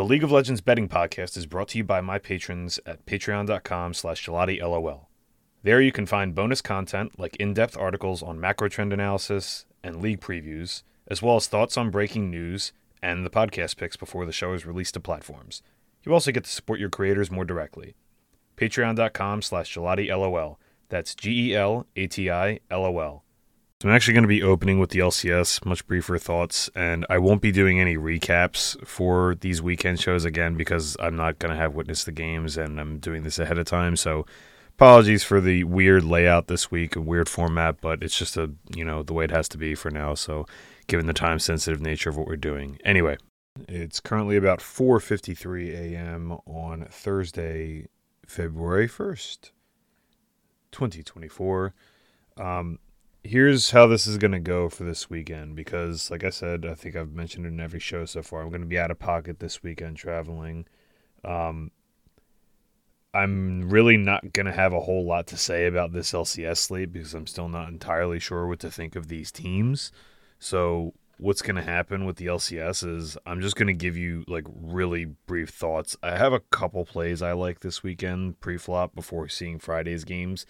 The League of Legends betting podcast is brought to you by my patrons at patreon.com slash Lol. There you can find bonus content like in-depth articles on macro trend analysis and league previews, as well as thoughts on breaking news and the podcast picks before the show is released to platforms. You also get to support your creators more directly. Patreon.com slash LOL. That's G E L A T I L O L. So I'm actually going to be opening with the LCS, much briefer thoughts, and I won't be doing any recaps for these weekend shows again because I'm not going to have witnessed the games and I'm doing this ahead of time. So apologies for the weird layout this week, a weird format, but it's just a you know the way it has to be for now. So given the time sensitive nature of what we're doing, anyway, it's currently about 4:53 a.m. on Thursday, February 1st, 2024. Um, here's how this is going to go for this weekend because like i said i think i've mentioned it in every show so far i'm going to be out of pocket this weekend traveling. Um, i'm really not going to have a whole lot to say about this lcs slate because i'm still not entirely sure what to think of these teams. So what's going to happen with the lcs is i'm just going to give you like really brief thoughts. I have a couple plays i like this weekend pre-flop before seeing friday's games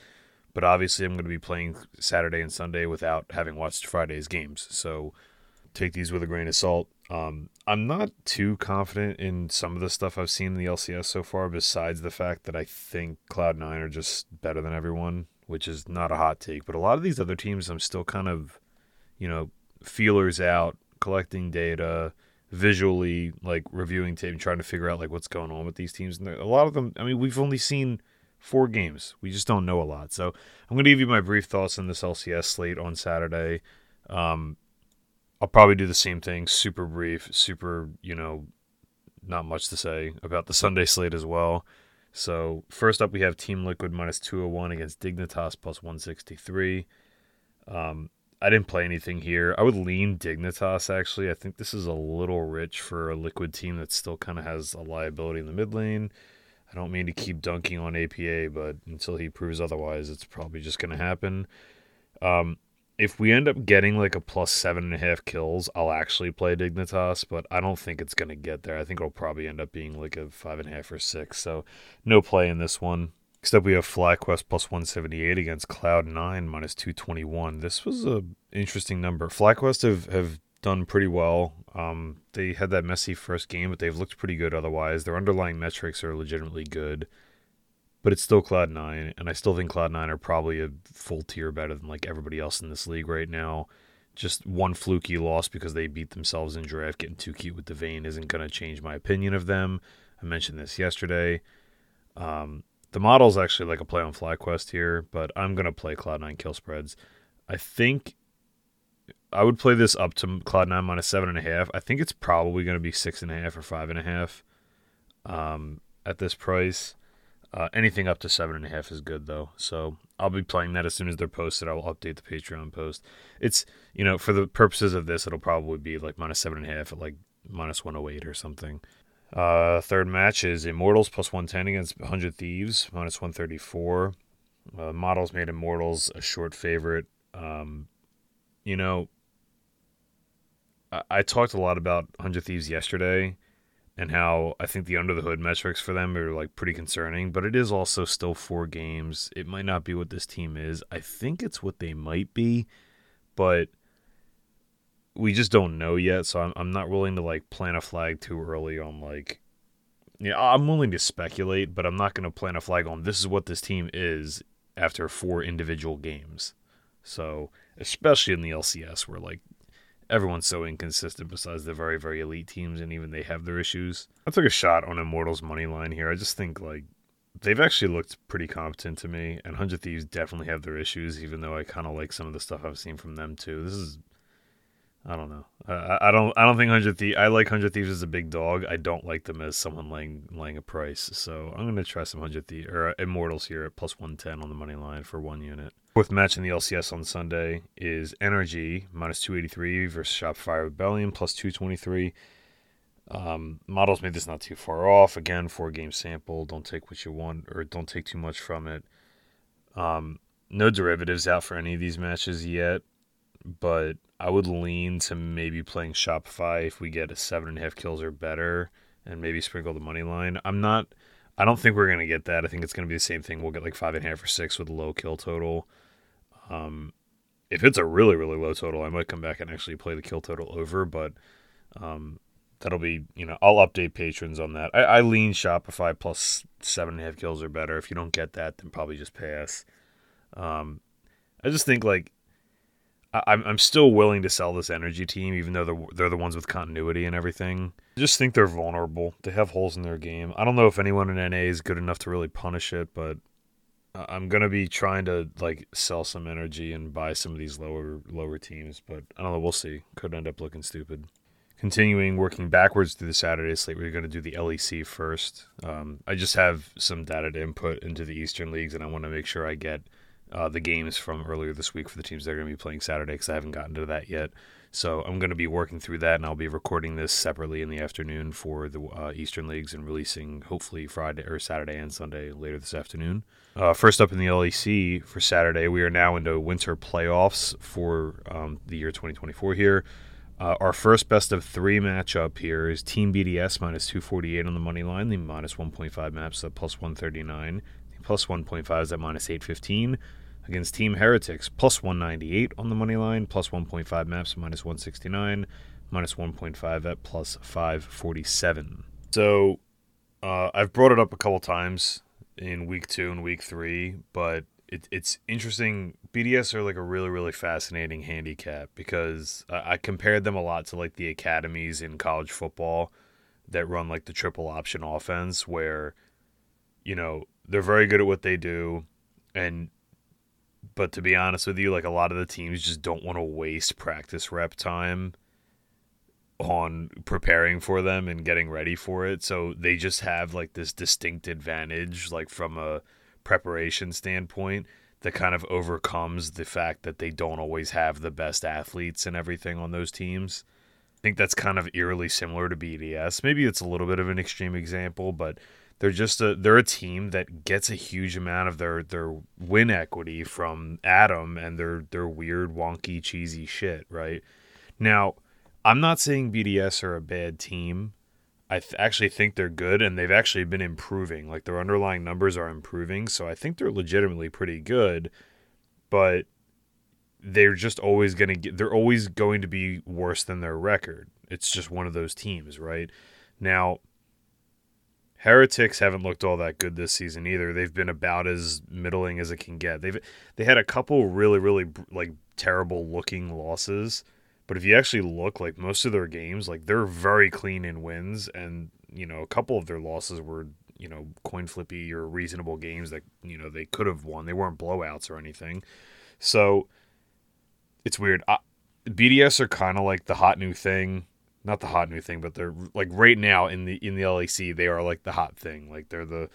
but obviously, I'm going to be playing Saturday and Sunday without having watched Friday's games. So take these with a grain of salt. Um, I'm not too confident in some of the stuff I've seen in the LCS so far, besides the fact that I think Cloud9 are just better than everyone, which is not a hot take. But a lot of these other teams, I'm still kind of, you know, feelers out, collecting data, visually, like reviewing tape, trying to figure out like what's going on with these teams. And a lot of them, I mean, we've only seen four games. We just don't know a lot. So I'm going to give you my brief thoughts on this LCS slate on Saturday. Um, I'll probably do the same thing, super brief, super, you know, not much to say about the Sunday slate as well. So first up, we have Team Liquid minus 201 against Dignitas plus 163. Um, I didn't play anything here. I would lean Dignitas actually. I think this is a little rich for a Liquid team that still kind of has a liability in the mid lane. I don't mean to keep dunking on APA, but until he proves otherwise, it's probably just going to happen. Um, if we end up getting like a plus seven and a half kills, I'll actually play Dignitas, but I don't think it's going to get there. I think it'll probably end up being like a five and a half or six. So no play in this one. Next up, we have FlyQuest plus 178 against Cloud9 minus 221. This was a interesting number. FlyQuest have, have done pretty well. Um, they had that messy first game, but they've looked pretty good otherwise. Their underlying metrics are legitimately good, but it's still Cloud9, and I still think Cloud9 are probably a full tier better than like everybody else in this league right now. Just one fluky loss because they beat themselves in draft, getting too cute with the Vayne isn't going to change my opinion of them. I mentioned this yesterday. Um, the model is actually like a play on FlyQuest here, but I'm going to play Cloud9 kill spreads. I think I would play this up to Cloud9 minus seven and a half. I think it's probably going to be six and a half or five and a half um, at this price. Uh, anything up to seven and a half is good though. So I'll be playing that as soon as they're posted. I will update the Patreon post. It's you know for the purposes of this, it'll probably be like minus seven and a half at like minus one hundred eight or something. Uh, third match is Immortals plus one ten against Hundred Thieves minus one thirty four. Uh, models made Immortals a short favorite. Um, you know, I, talked a lot about Hundred Thieves yesterday and how I think the under the hood metrics for them are like pretty concerning, but it is also still four games. It might not be what this team is. I think it's what they might be, but we just don't know yet. So I'm, I'm not willing to like plant a flag too early on like, yeah, I'm willing to speculate, but I'm not going to plant a flag on this is what this team is after four individual games. So especially in the LCS where like everyone's so inconsistent besides the very, very elite teams, and even they have their issues. I took a shot on Immortals money line here. I just think like they've actually looked pretty competent to me, and Hundred Thieves definitely have their issues, even though I kind of like some of the stuff I've seen from them too. This is I don't know. I, I don't. I don't think Hundred Thieves. I like Hundred Thieves as a big dog. I don't like them as someone laying laying a price. So I'm gonna try some Hundred Thieves or uh, Immortals here at plus one ten on the money line for one unit. Fourth match in the LCS on Sunday is Energy minus two eighty three versus Shopify Rebellion plus two twenty three. Um, models made this not too far off. Again, four game sample. Don't take what you want or don't take too much from it. Um, no derivatives out for any of these matches yet but I would lean to maybe playing Shopify if we get a seven and a half kills or better and maybe sprinkle the money line. I'm not. I don't think we're gonna get that. I think it's gonna be the same thing. We'll get like five and a half or six with a low kill total. Um, if it's a really really low total, I might come back and actually play the kill total over. But um, that'll be you know I'll update patrons on that. I, I lean Shopify plus seven and a half kills or better. If you don't get that, then probably just pass. Um, I just think like I'm I'm still willing to sell this energy team, even though they're they're the ones with continuity and everything. I just think they're vulnerable. They have holes in their game. I don't know if anyone in NA is good enough to really punish it, but I'm gonna be trying to like sell some energy and buy some of these lower lower teams. But I don't know. We'll see. Could end up looking stupid continuing working backwards through the Saturday slate, we're going to do the LEC first. Um, I just have some data to input into the Eastern leagues, and I want to make sure I get uh, the games from earlier this week for the teams that are going to be playing Saturday because I haven't gotten to that yet. So I'm going to be working through that, and I'll be recording this separately in the afternoon for the uh, Eastern leagues and releasing hopefully Friday or Saturday and Sunday later this afternoon. Uh, first up in the LEC for Saturday, we are now into winter playoffs for um, the year 2024 here. Uh, our first best of three matchup here is Team BDS minus 248 on the money line. The minus 1.5 maps at plus 139. The plus 1.5 is at minus 815. Against Team Heretics, plus 198 on the money line. Plus 1.5 maps minus 169. Minus 1.5 at plus 547. So uh, I've brought it up a couple times in week two and week three, but it, it's interesting. BDS are like a really really fascinating handicap because I, I compared them a lot to like the academies in college football that run like the triple option offense where you know they're very good at what they do and but to be honest with you like a lot of the teams just don't want to waste practice rep time on preparing for them and getting ready for it so they just have like this distinct advantage like from a preparation standpoint that kind of overcomes the fact that they don't always have the best athletes and everything on those teams. I think that's kind of eerily similar to BDS. Maybe it's a little bit of an extreme example, but they're just a they're a team that gets a huge amount of their their win equity from Adam and their their weird wonky cheesy shit, right? Now, I'm not saying BDS are a bad team. I th- actually think they're good and they've actually been improving. Like their underlying numbers are improving, so I think they're legitimately pretty good. But they're just always going to get they're always going to be worse than their record. It's just one of those teams, right? Now, Heretics haven't looked all that good this season either. They've been about as middling as it can get. They've they had a couple really really like terrible looking losses but if you actually look, like most of their games, like they're very clean in wins, and you know a couple of their losses were you know coin flippy or reasonable games that you know they could have won. They weren't blowouts or anything. So it's weird. I, BDS are kind of like the hot new thing. Not the hot new thing, but they're like right now in the in the LEC, they are like the hot thing. Like they're the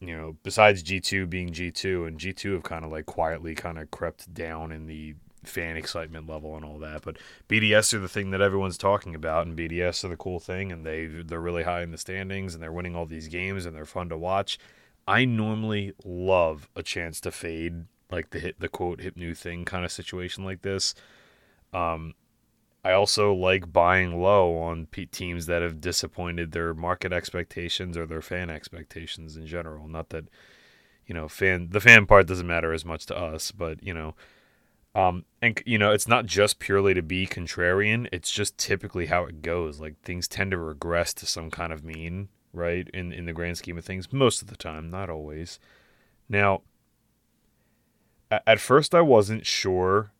you know, besides G2 being G2 and G2 have kind of like quietly kind of crept down in the fan excitement level and all that. But BDS are the thing that everyone's talking about, and BDS are the cool thing, and they they're really high in the standings, and they're winning all these games, and they're fun to watch. I normally love a chance to fade like the hit the quote hip new thing kind of situation like this. Um, I also like buying low on teams that have disappointed their market expectations or their fan expectations in general. Not that you know fan the fan part doesn't matter as much to us, but you know um, and you know, it's not just purely to be contrarian. It's just typically how it goes. Like things tend to regress to some kind of mean, right? In in the grand scheme of things, most of the time, not always. Now, at first, I wasn't sure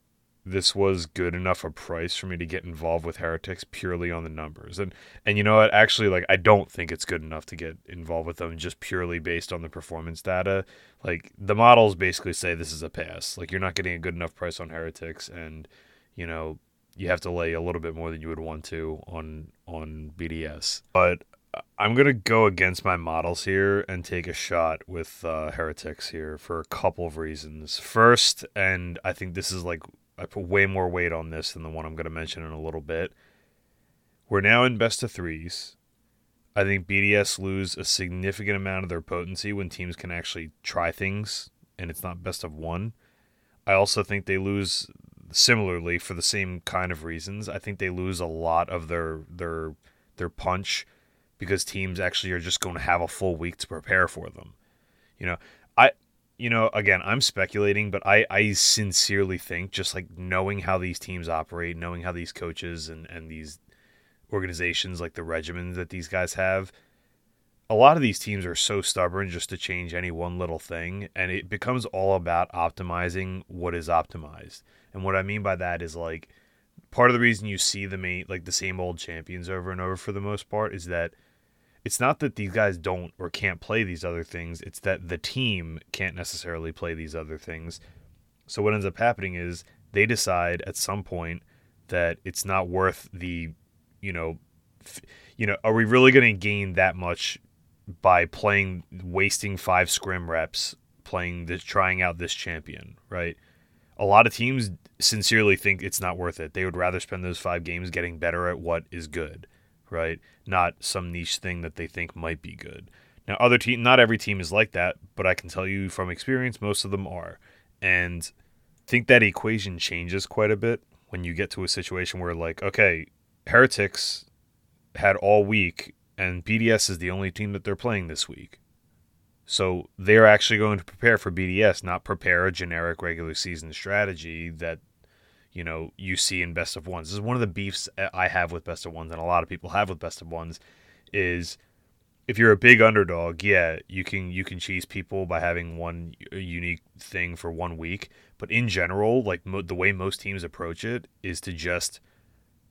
this was good enough a price for me to get involved with heretics purely on the numbers. And and you know what? Actually like i don't think it's good enough to get involved with them just purely based on the performance data. Like the models basically say this is a pass. Like you're not getting a good enough price on heretics and you know you have to lay a little bit more than you would want to on on bds but I'm gonna go against my models here and take a shot with uh, heretics here for a couple of reasons. First, and I think this is like I put way more weight on this than the one I'm going to mention in a little bit. We're now in best of threes. I think BDS lose a significant amount of their potency when teams can actually try things and it's not best of one. I also think they lose similarly for the same kind of reasons. I think they lose a lot of their their their punch because teams actually are just going to have a full week to prepare for them. You know, I you know, again, I'm speculating, but I, I sincerely think just like knowing how these teams operate, knowing how these coaches and, and these organizations like the regimens that these guys have, a lot of these teams are so stubborn just to change any one little thing, and it becomes all about optimizing what is optimized. And what I mean by that is like part of the reason you see the main like the same old champions over and over for the most part is that it's not that these guys don't or can't play these other things, it's that the team can't necessarily play these other things. So what ends up happening is they decide at some point that it's not worth the, you know, f- you know, are we really going to gain that much by playing wasting 5 scrim reps playing this trying out this champion, right? A lot of teams sincerely think it's not worth it. They would rather spend those 5 games getting better at what is good right? Not some niche thing that they think might be good. Now, other team, not every team is like that, but I can tell you from experience, most of them are. And I think that equation changes quite a bit when you get to a situation where, like, okay, Heretics had all week, and BDS is the only team that they're playing this week. So they're actually going to prepare for BDS, not prepare a generic regular season strategy that you know you see in best of ones. This is one of the beefs I have with best of ones, and a lot of people have with best of ones, is if you're a big underdog, yeah, you can you can cheese people by having one unique thing for one week. But in general, like mo- the way most teams approach it is to just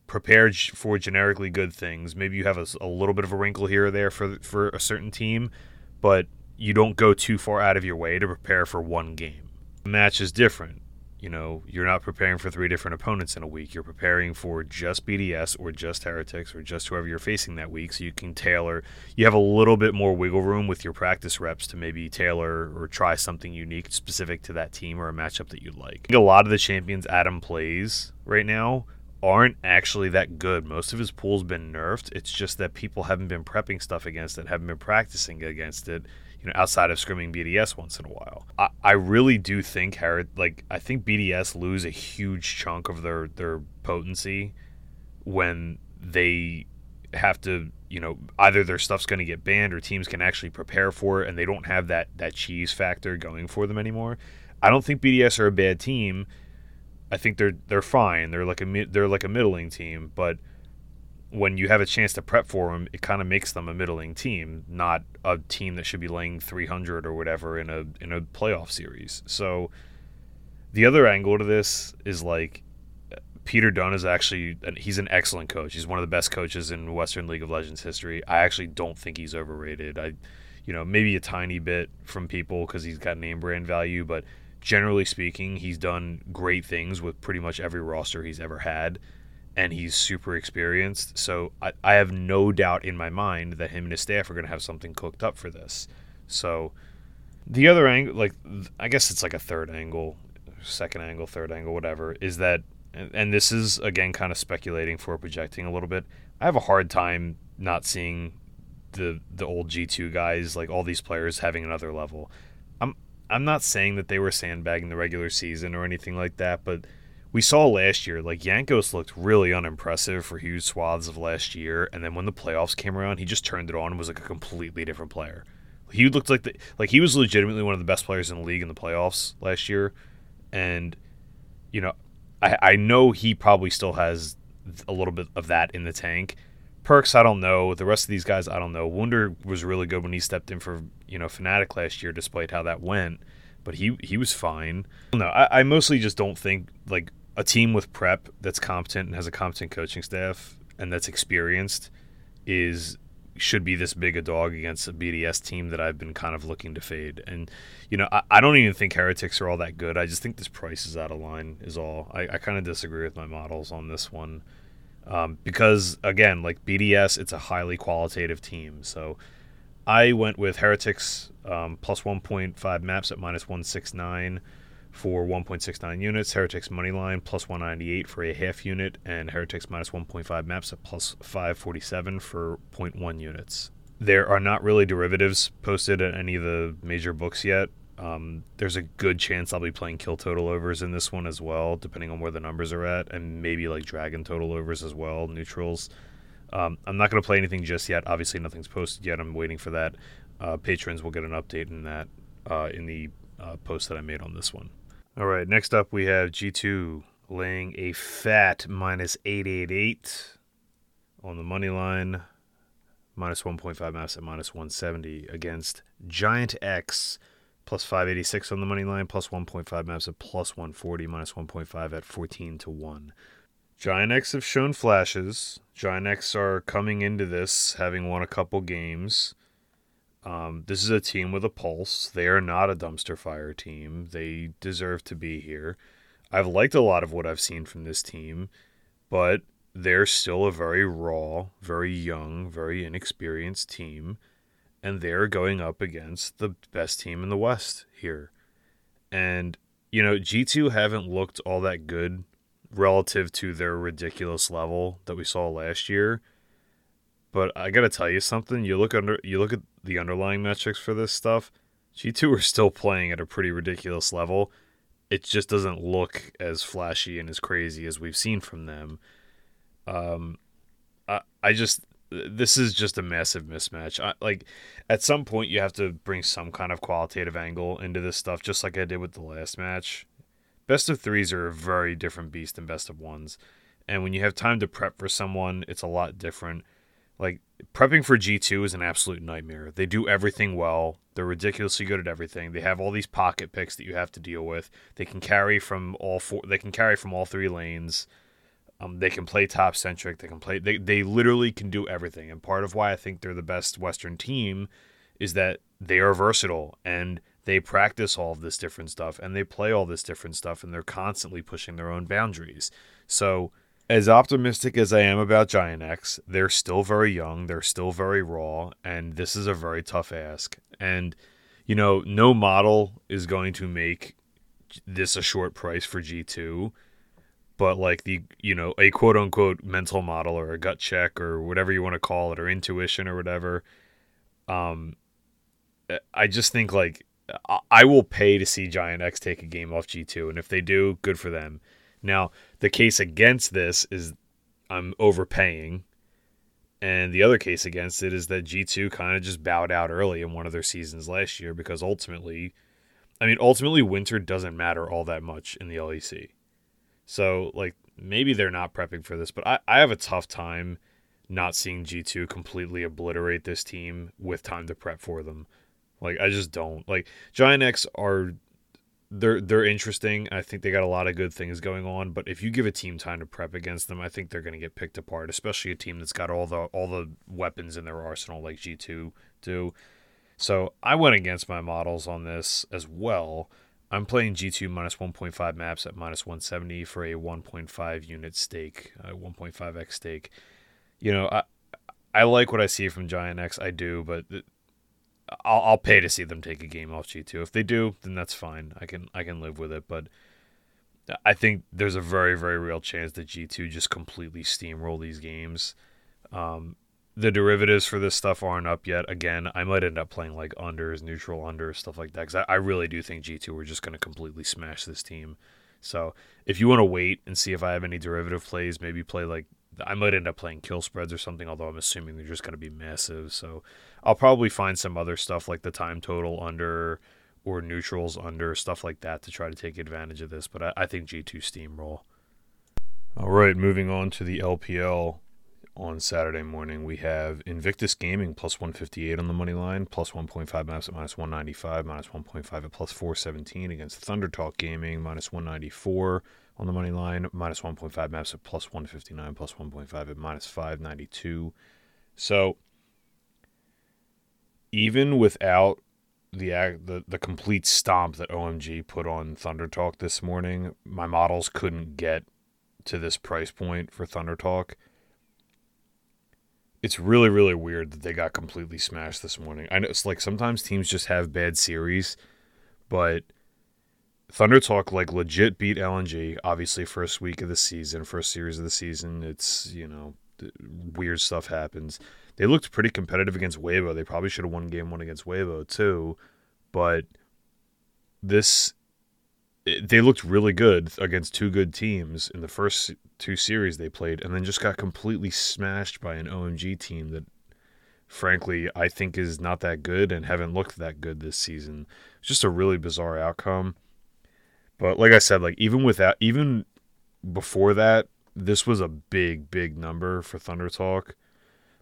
prepare for generically good things. Maybe you have a, a little bit of a wrinkle here or there for for a certain team, but you don't go too far out of your way to prepare for one game. The match is different you know, you're not preparing for three different opponents in a week. You're preparing for just BDS or just Heretics or just whoever you're facing that week. So you can tailor, you have a little bit more wiggle room with your practice reps to maybe tailor or try something unique specific to that team or a matchup that you like. a lot of the champions Adam plays right now aren't actually that good. Most of his pool's been nerfed. It's just that people haven't been prepping stuff against it, haven't been practicing against it you know, outside of scrimming BDS once in a while. I, I really do think Herod like I think BDS lose a huge chunk of their their potency when they have to you know either their stuff's going to get banned or teams can actually prepare for it and they don't have that that cheese factor going for them anymore. I don't think BDS are a bad team. I think they're they're fine. They're like a they're like a middling team, but when you have a chance to prep for them, it kind of makes them a middling team, not a team that should be laying 300 or whatever in a in a playoff series. So the other angle to this is like Peter Dun is actually he's an excellent coach. He's one of the best coaches in Western League of Legends history. I actually don't think he's overrated. I you know, maybe a tiny bit from people cuz he's got name brand value, but generally speaking, he's done great things with pretty much every roster he's ever had and he's super experienced. So I, I have no doubt in my mind that him and his staff are going to have something cooked up for this. So the other angle, like I guess it's like a third angle, second angle, third angle, whatever, is that, and this is again kind of speculating for projecting a little bit. I have a hard time not seeing the the old G two guys, like all these players, having another level. I'm I'm not saying that they were sandbagging the regular season or anything like that, but we saw last year, like Jankos looked really unimpressive for huge swaths of last year, and then when the playoffs came around, he just turned it on and was like a completely different player. He looked like the like he was legitimately one of the best players in the league in the playoffs last year, and you know, I I know he probably still has a little bit of that in the tank. Perkz, I don't know. The rest of these guys, I don't know. Wunder was really good when he stepped in for you know Fnatic last year, despite how that went but he he was fine. No, I, I mostly just don't think like a team with prep that's competent and has a competent coaching staff and that's experienced is should be this big a dog against a BDS team that I've been kind of looking to fade. And, you know, I, I don't even think Heretics are all that good. I just think this price is out of line, is all. I, I kind of disagree with my models on this one. Um, because, again, like BDS, it's a highly qualitative team. So I went with Heretics um, plus 1.5 maps at minus 169 for 1.69 units. Heretics Moneyline plus 198 for a half unit, and Heretics minus 1.5 maps at plus 547 for 0.1 units. There are not really derivatives posted at any of the major books yet. Um, there's a good chance I'll be playing kill total overs in this one as well, depending on where the numbers are at, and maybe like dragon total overs as well, neutrals. Um, I'm not going to play anything just yet. Obviously, nothing's posted yet. I'm waiting for that. Uh, patrons will get an update in that uh, in the uh, post that I made on this one. All right, next up we have G2 laying a fat minus 888 on the money line, minus 1.5 mass at minus 170 against Giant X plus 586 on the money line, plus 1.5 maps at plus 140, minus 1.5 at 14 to 1. Giant X have shown flashes. Giant X are coming into this having won a couple games. Um, this is a team with a pulse. They are not a dumpster fire team. They deserve to be here. I've liked a lot of what I've seen from this team, but they're still a very raw, very young, very inexperienced team, and they're going up against the best team in the West here. And, you know, G2 haven't looked all that good relative to their ridiculous level that we saw last year. But I got to tell you something, you look under you look at the underlying metrics for this stuff, G2 are still playing at a pretty ridiculous level. It just doesn't look as flashy and as crazy as we've seen from them. Um I I just this is just a massive mismatch. I, like at some point you have to bring some kind of qualitative angle into this stuff just like I did with the last match. Best of 3s are a very different beast than best of 1s. And when you have time to prep for someone, it's a lot different like prepping for G2 is an absolute nightmare. They do everything well. They're ridiculously good at everything. They have all these pocket picks that you have to deal with. They can carry from all four they can carry from all three lanes. Um, they can play top centric. They can play they, they literally can do everything. And part of why I think they're the best Western team is that they are versatile and they practice all of this different stuff and they play all this different stuff and they're constantly pushing their own boundaries. So as optimistic as I am about Giant X, they're still very young, they're still very raw, and this is a very tough ask. And you know, no model is going to make this a short price for G2, but like the, you know, a quote unquote mental model or a gut check or whatever you want to call it or intuition or whatever, um I just think like I will pay to see Giant X take a game off G2 and if they do, good for them now, the case against this is I'm overpaying. And the other case against it is that G2 kind of just bowed out early in one of their seasons last year because ultimately, I mean, ultimately, winter doesn't matter all that much in the LEC. So, like, maybe they're not prepping for this, but I, I have a tough time not seeing G2 completely obliterate this team with time to prep for them. Like, I just don't. Like, Giant X are they're they're interesting. I think they got a lot of good things going on, but if you give a team time to prep against them, I think they're going to get picked apart, especially a team that's got all the all the weapons in their arsenal like G2 do. So, I went against my models on this as well. I'm playing G2 minus 1.5 maps at minus 170 for a 1.5 unit stake, a 1.5x stake. You know, I I like what I see from Giant X, I do, but I'll, I'll pay to see them take a game off G two. If they do, then that's fine. I can I can live with it. But I think there's a very very real chance that G two just completely steamroll these games. Um, the derivatives for this stuff aren't up yet. Again, I might end up playing like unders, neutral unders, stuff like that. Because I, I really do think G two are just going to completely smash this team. So if you want to wait and see if I have any derivative plays, maybe play like I might end up playing kill spreads or something, although I'm assuming they're just going to be massive. So I'll probably find some other stuff like the time total under or neutrals under, stuff like that to try to take advantage of this. But I, I think G2 steamroll. All right, moving on to the LPL on Saturday morning, we have Invictus Gaming plus 158 on the money line, plus 1.5 maps at minus 195, minus 1.5 at plus 417 against Thunder Talk Gaming, minus 194 on the money line, minus 1.5 maps at plus 159, plus 1.5 at minus 592. So even without the the the complete stomp that OMG put on Thunder Talk this morning, my models couldn't get to this price point for Thunder Talk. It's really really weird that they got completely smashed this morning. I know it's like sometimes teams just have bad series, but Thunder Talk like legit beat LNG. Obviously, first week of the season, first series of the season. It's you know weird stuff happens. They looked pretty competitive against Weibo. They probably should have won game one against Weibo too, but this they looked really good against two good teams in the first two series they played, and then just got completely smashed by an OMG team that, frankly, I think is not that good and haven't looked that good this season. It's just a really bizarre outcome. But like I said, like even without even before that, this was a big, big number for Thunder Talk.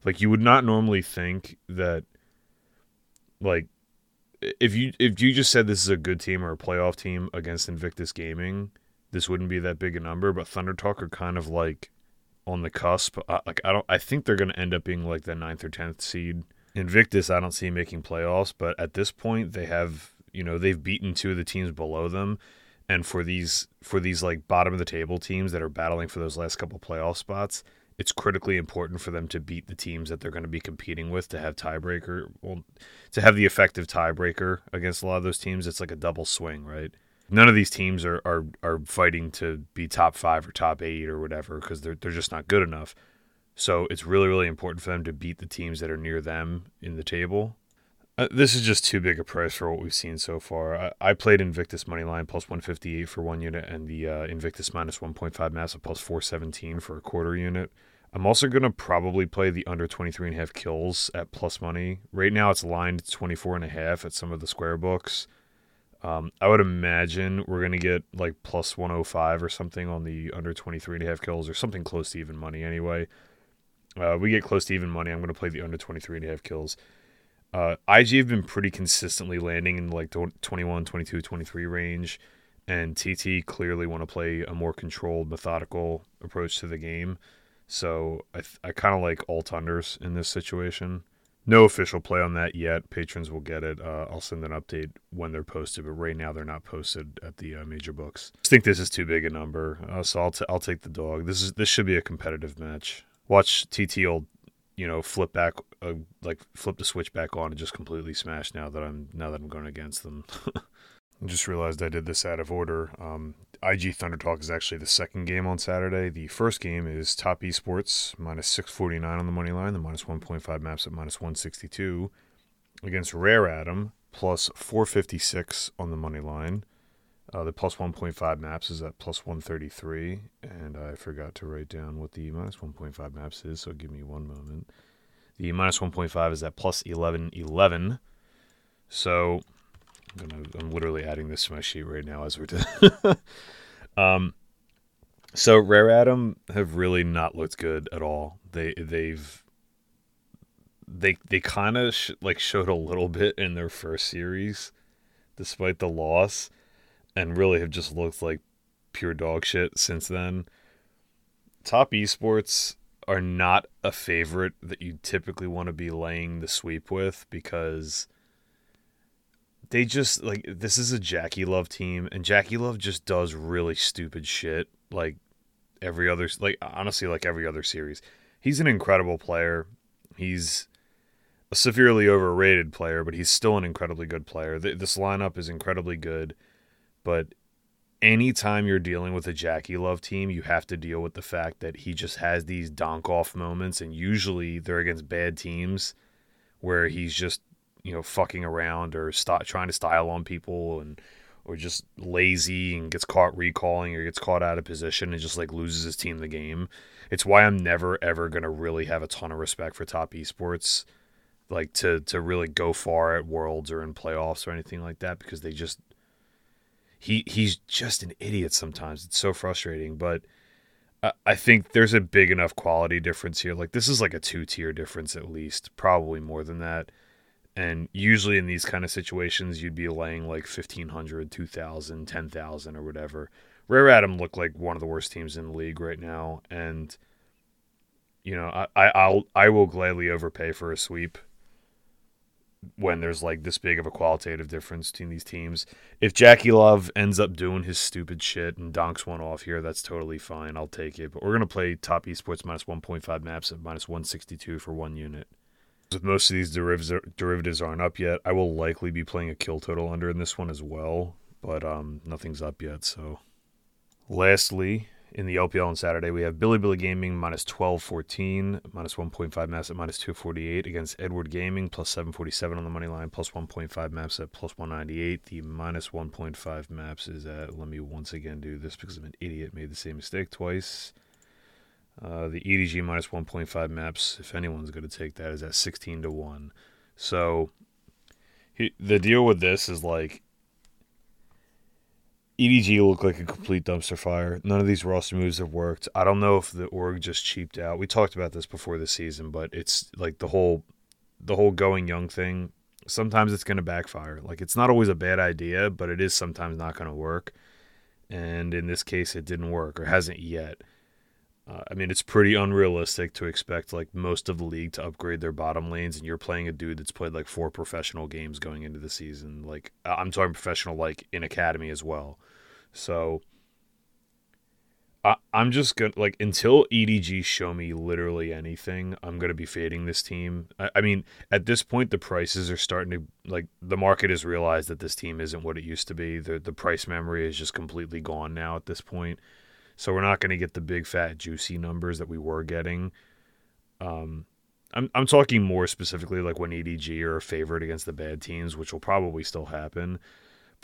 Like you would not normally think that like if you if you just said this is a good team or a playoff team against Invictus Gaming, this wouldn't be that big a number. But Thunder Talk are kind of like on the cusp. Uh, like I don't, I think they're going to end up being like the ninth or tenth seed. Invictus, I don't see making playoffs, but at this point, they have you know they've beaten two of the teams below them, and for these for these like bottom of the table teams that are battling for those last couple playoff spots, it's critically important for them to beat the teams that they're going to be competing with to have tiebreaker well to have the effective tiebreaker against a lot of those teams. It's like a double swing right? None of these teams are are, are fighting to be top five or top eight or whatever because they're, they're just not good enough. So it's really really important for them to beat the teams that are near them in the table uh, this is just too big a price for what we've seen so far. I, I played Invictus Moneyline plus 158 for one unit and the uh, Invictus minus 1.5 massive plus 417 for a quarter unit. I'm also going to probably play the under 23 and a half kills at plus money. Right now it's lined 24 and a half at some of the square books. Um, I would imagine we're going to get like plus 105 or something on the under 23 and a half kills or something close to even money anyway. Uh, we get close to even money. I'm going to play the under 23 and a half kills. Uh, IG have been pretty consistently landing in like 21, 22, 23 range, and TT clearly want to play a more controlled, methodical approach to the game. So I, th- I kind of like alt unders in this situation. No official play on that yet. Patrons will get it. Uh, I'll send an update when they're posted, but right now they're not posted at the uh, major books. I think this is too big a number, uh, so I'll, t- I'll take the dog. This is this should be a competitive match. Watch TT old you know, flip back, uh, like flip the switch back on and just completely smash now that I'm now that I'm going against them. I just realized I did this out of order. Um, IG Thunder Talk is actually the second game on Saturday. The first game is Top Esports minus 649 on the money line, the minus 1.5 maps at minus 162 against Rare Atom plus 456 on the money line. Uh, the plus 1.5 maps is at plus 133, and I forgot to write down what the minus 1.5 maps is, so give me one moment. The minus 1.5 is at plus 1111. So I'm, I'm literally adding this to my sheet right now as we're doing. um, so Rare Atom have really not looked good at all. They they've they they kind of sh- like showed a little bit in their first series, despite the loss and really have just looked like pure dog shit since then. Top esports are not a favorite that you typically want to be laying the sweep with because they just like this is a JackeyLove team and JackeyLove just does really stupid shit like every other like honestly like every other series. He's an incredible player. He's a severely overrated player, but he's still an incredibly good player. This lineup is incredibly good. But anytime you're dealing with a JackeyLove team, you have to deal with the fact that he just has these donk off moments, and usually they're against bad teams where he's just you know fucking around or st- trying to style on people and or just lazy and gets caught recalling or gets caught out of position and just like loses his team the game. It's why I'm never ever gonna really have a ton of respect for top esports, like to to really go far at worlds or in playoffs or anything like that because they just he he's just an idiot sometimes. It's so frustrating, but I think there's a big enough quality difference here. Like this is like a two tier difference at least, probably more than that. And usually in these kind of situations, you'd be laying like 1500, 2000, 10,000 or whatever. Rare Atom looked like one of the worst teams in the league right now, and you know I, I I'll I will gladly overpay for a sweep when there's like this big of a qualitative difference between these teams. If JackeyLove ends up doing his stupid shit and donks one off here, that's totally fine. I'll take it. But we're gonna play top esports minus 1.5 maps at minus 162 for one unit. With most of these derivatives aren't up yet, I will likely be playing a kill total under in this one as well. But um, nothing's up yet. So, lastly, in the LPL on Saturday, we have Bilibili Gaming minus 1214, minus 1.5 maps at minus 248 against Edward Gaming, plus 747 on the money line, plus 1.5 maps at plus 198. The minus 1.5 maps is at, let me once again do this because I'm an idiot, made the same mistake twice. Uh, the EDG minus 1.5 maps, if anyone's going to take that, is at 16 to 1. So he, the deal with this is like EDG looked like a complete dumpster fire. None of these roster moves have worked. I don't know if the org just cheaped out. We talked about this before the season, but it's like the whole the whole going young thing. Sometimes it's going to backfire. Like it's not always a bad idea, but it is sometimes not going to work. And in this case, it didn't work or hasn't yet. Uh, I mean, it's pretty unrealistic to expect like most of the league to upgrade their bottom lanes, and you're playing a dude that's played like four professional games going into the season. Like I'm talking professional, like in academy as well. So I, I'm just gonna like until EDG show me literally anything, I'm gonna be fading this team. I, I mean, at this point, the prices are starting to like the market has realized that this team isn't what it used to be. The the price memory is just completely gone now at this point. So we're not to get the big fat juicy numbers that we were getting. Um, I'm I'm talking more specifically like when EDG are a favorite against the bad teams, which will probably still happen.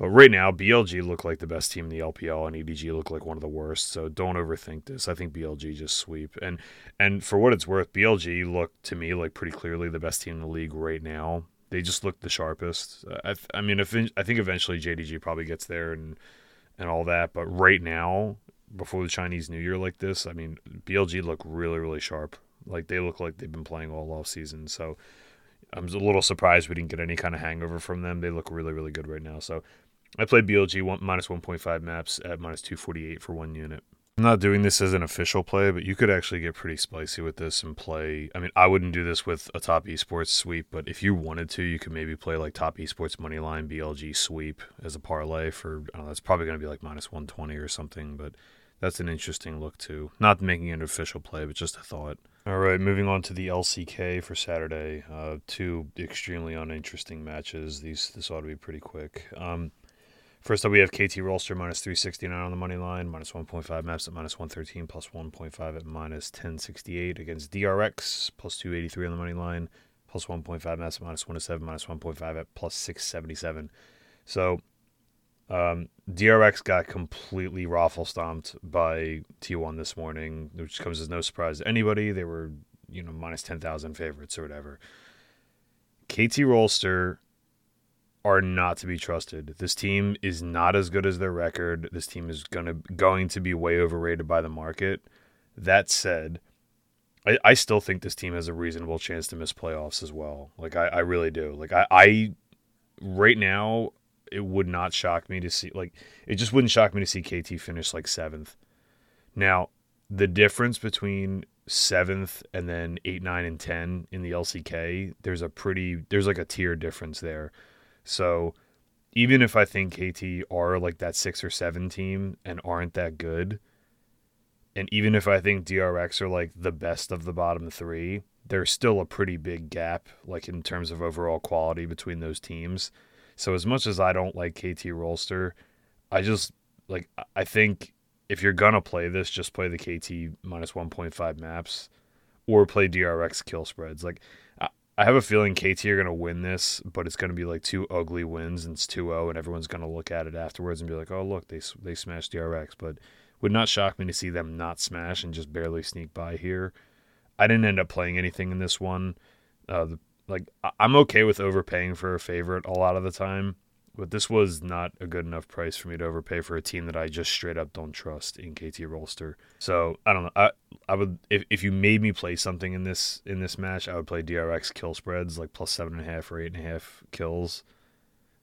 But right now, BLG look like the best team in the LPL, and EDG look like one of the worst. So don't overthink this. I think BLG just sweep. And and for what it's worth, BLG look to me like pretty clearly the best team in the league right now. They just look the sharpest. I, I mean, if, I think eventually JDG probably gets there and and all that. But right now, before the Chinese New Year like this, I mean, BLG look really, really sharp. Like they look like they've been playing all off season. So I'm a little surprised we didn't get any kind of hangover from them. They look really, really good right now. So I played BLG one, minus 1.5 maps at minus 248 for one unit. I'm not doing this as an official play, but you could actually get pretty spicy with this and play. I mean, I wouldn't do this with a top esports sweep, but if you wanted to, you could maybe play like top esports money line BLG sweep as a parlay for. I don't know, that's probably going to be like minus 120 or something, but that's an interesting look too. Not making an official play, but just a thought. All right, moving on to the LCK for Saturday. Uh, two extremely uninteresting matches. These this ought to be pretty quick. Um, first up, we have KT Rolster minus 369 on the money line, minus 1.5 maps at minus 113, plus 1.5 at minus 1068 against DRX, plus 283 on the money line, plus 1.5 maps at minus 107, minus 1.5 at plus 677. So um, DRX got completely raffle stomped by T1 this morning, which comes as no surprise to anybody. They were, you know, minus 10,000 favorites or whatever. KT Rolster are not to be trusted. This team is not as good as their record. This team is gonna going to be way overrated by the market. That said, I, I still think this team has a reasonable chance to miss playoffs as well. Like I, I really do. Like I, I right now it would not shock me to see like it just wouldn't shock me to see KT finish like seventh. Now, the difference between seventh and then eight, nine, and ten in the LCK, there's a pretty there's like a tier difference there. So even if I think KT are like that six or seven team and aren't that good, and even if I think DRX are like the best of the bottom three, there's still a pretty big gap, like in terms of overall quality between those teams. So as much as I don't like KT Rolster, I just like I think if you're gonna play this, just play the KT minus 1.5 maps, or play DRX kill spreads. Like I have a feeling KT are gonna win this, but it's gonna be like two ugly wins and it's 2-0, and everyone's gonna look at it afterwards and be like, oh look, they they smashed DRX. But would not shock me to see them not smash and just barely sneak by here. I didn't end up playing anything in this one. Uh, the like I'm okay with overpaying for a favorite a lot of the time, but this was not a good enough price for me to overpay for a team that I just straight up don't trust in KT Rolster. So I don't know. I I would if, if you made me play something in this in this match, I would play DRX kill spreads like plus seven and a half or eight and a half kills,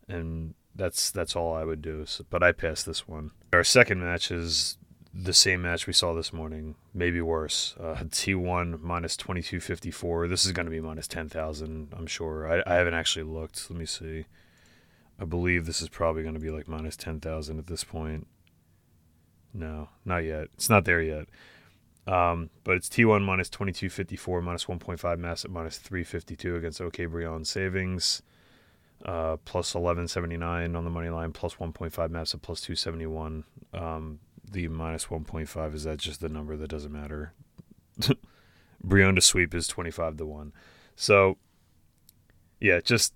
and that's that's all I would do. So, but I passed this one. Our second match is the same match we saw this morning, maybe worse. Uh, T1 minus 2254. This is going to be minus 10,000, I'm sure. I, I haven't actually looked. Let me see. I believe this is probably going to be like minus 10,000 at this point. No, not yet. It's not there yet. Um, but it's T1 minus 2254, minus 1.5 mass at minus 352 against OK Brion Savings. Uh, plus 1179 on the money line, plus 1.5 maps at plus 271. Um, the minus 1.5 is that just the number that doesn't matter. Brion to sweep is 25 to 1. So yeah, just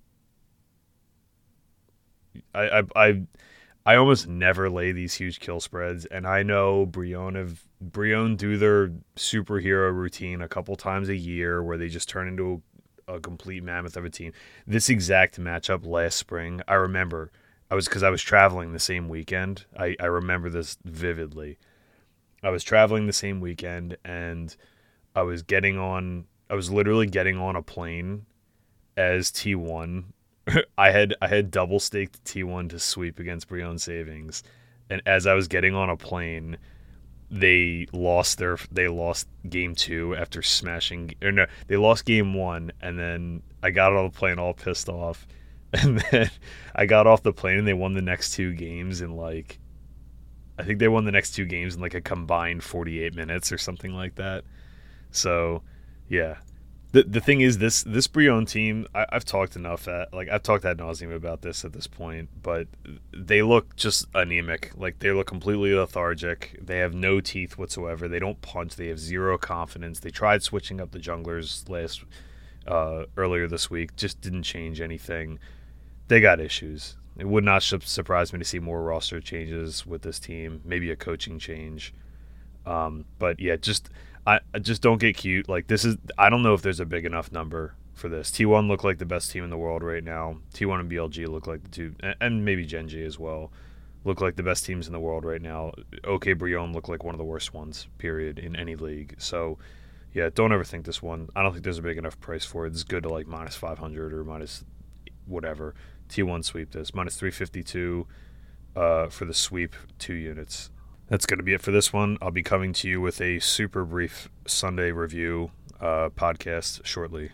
I I I almost never lay these huge kill spreads, and I know Brion have Brion do their superhero routine a couple times a year where they just turn into a, a complete mammoth of a team. This exact matchup last spring, I remember. I was because I was traveling the same weekend. I, I remember this vividly. I was traveling the same weekend and I was getting on I was literally getting on a plane as T1 I had I had double staked T1 to sweep against Brion Savings, and as I was getting on a plane, they lost their they lost game two after smashing or no they lost game one, and then I got on the plane all pissed off, and then I got off the plane and they won the next two games in like I think they won the next two games in like a combined 48 minutes or something like that. So, yeah, the the thing is this this Brion team I, have talked enough at like I've talked ad nauseum about this at this point, but they look just anemic. Like they look completely lethargic. They have no teeth whatsoever. They don't punch. They have zero confidence. They tried switching up the junglers last uh, earlier this week, just didn't change anything. They got issues. It would not surprise me to see more roster changes with this team. Maybe a coaching change. Um, but yeah, just I, just don't get cute. Like this is I don't know if there's a big enough number for this. T1 look like the best team in the world right now. T1 and BLG look like the two, and maybe Gen.G as well, look like the best teams in the world right now. OK Brion look like one of the worst ones, period, in any league. So, yeah, don't ever think this one. I don't think there's a big enough price for it. It's good to like minus 500 or minus whatever. T1 sweep this minus 352 uh, for the sweep, two units. That's going to be it for this one. I'll be coming to you with a super brief Sunday review uh, podcast shortly.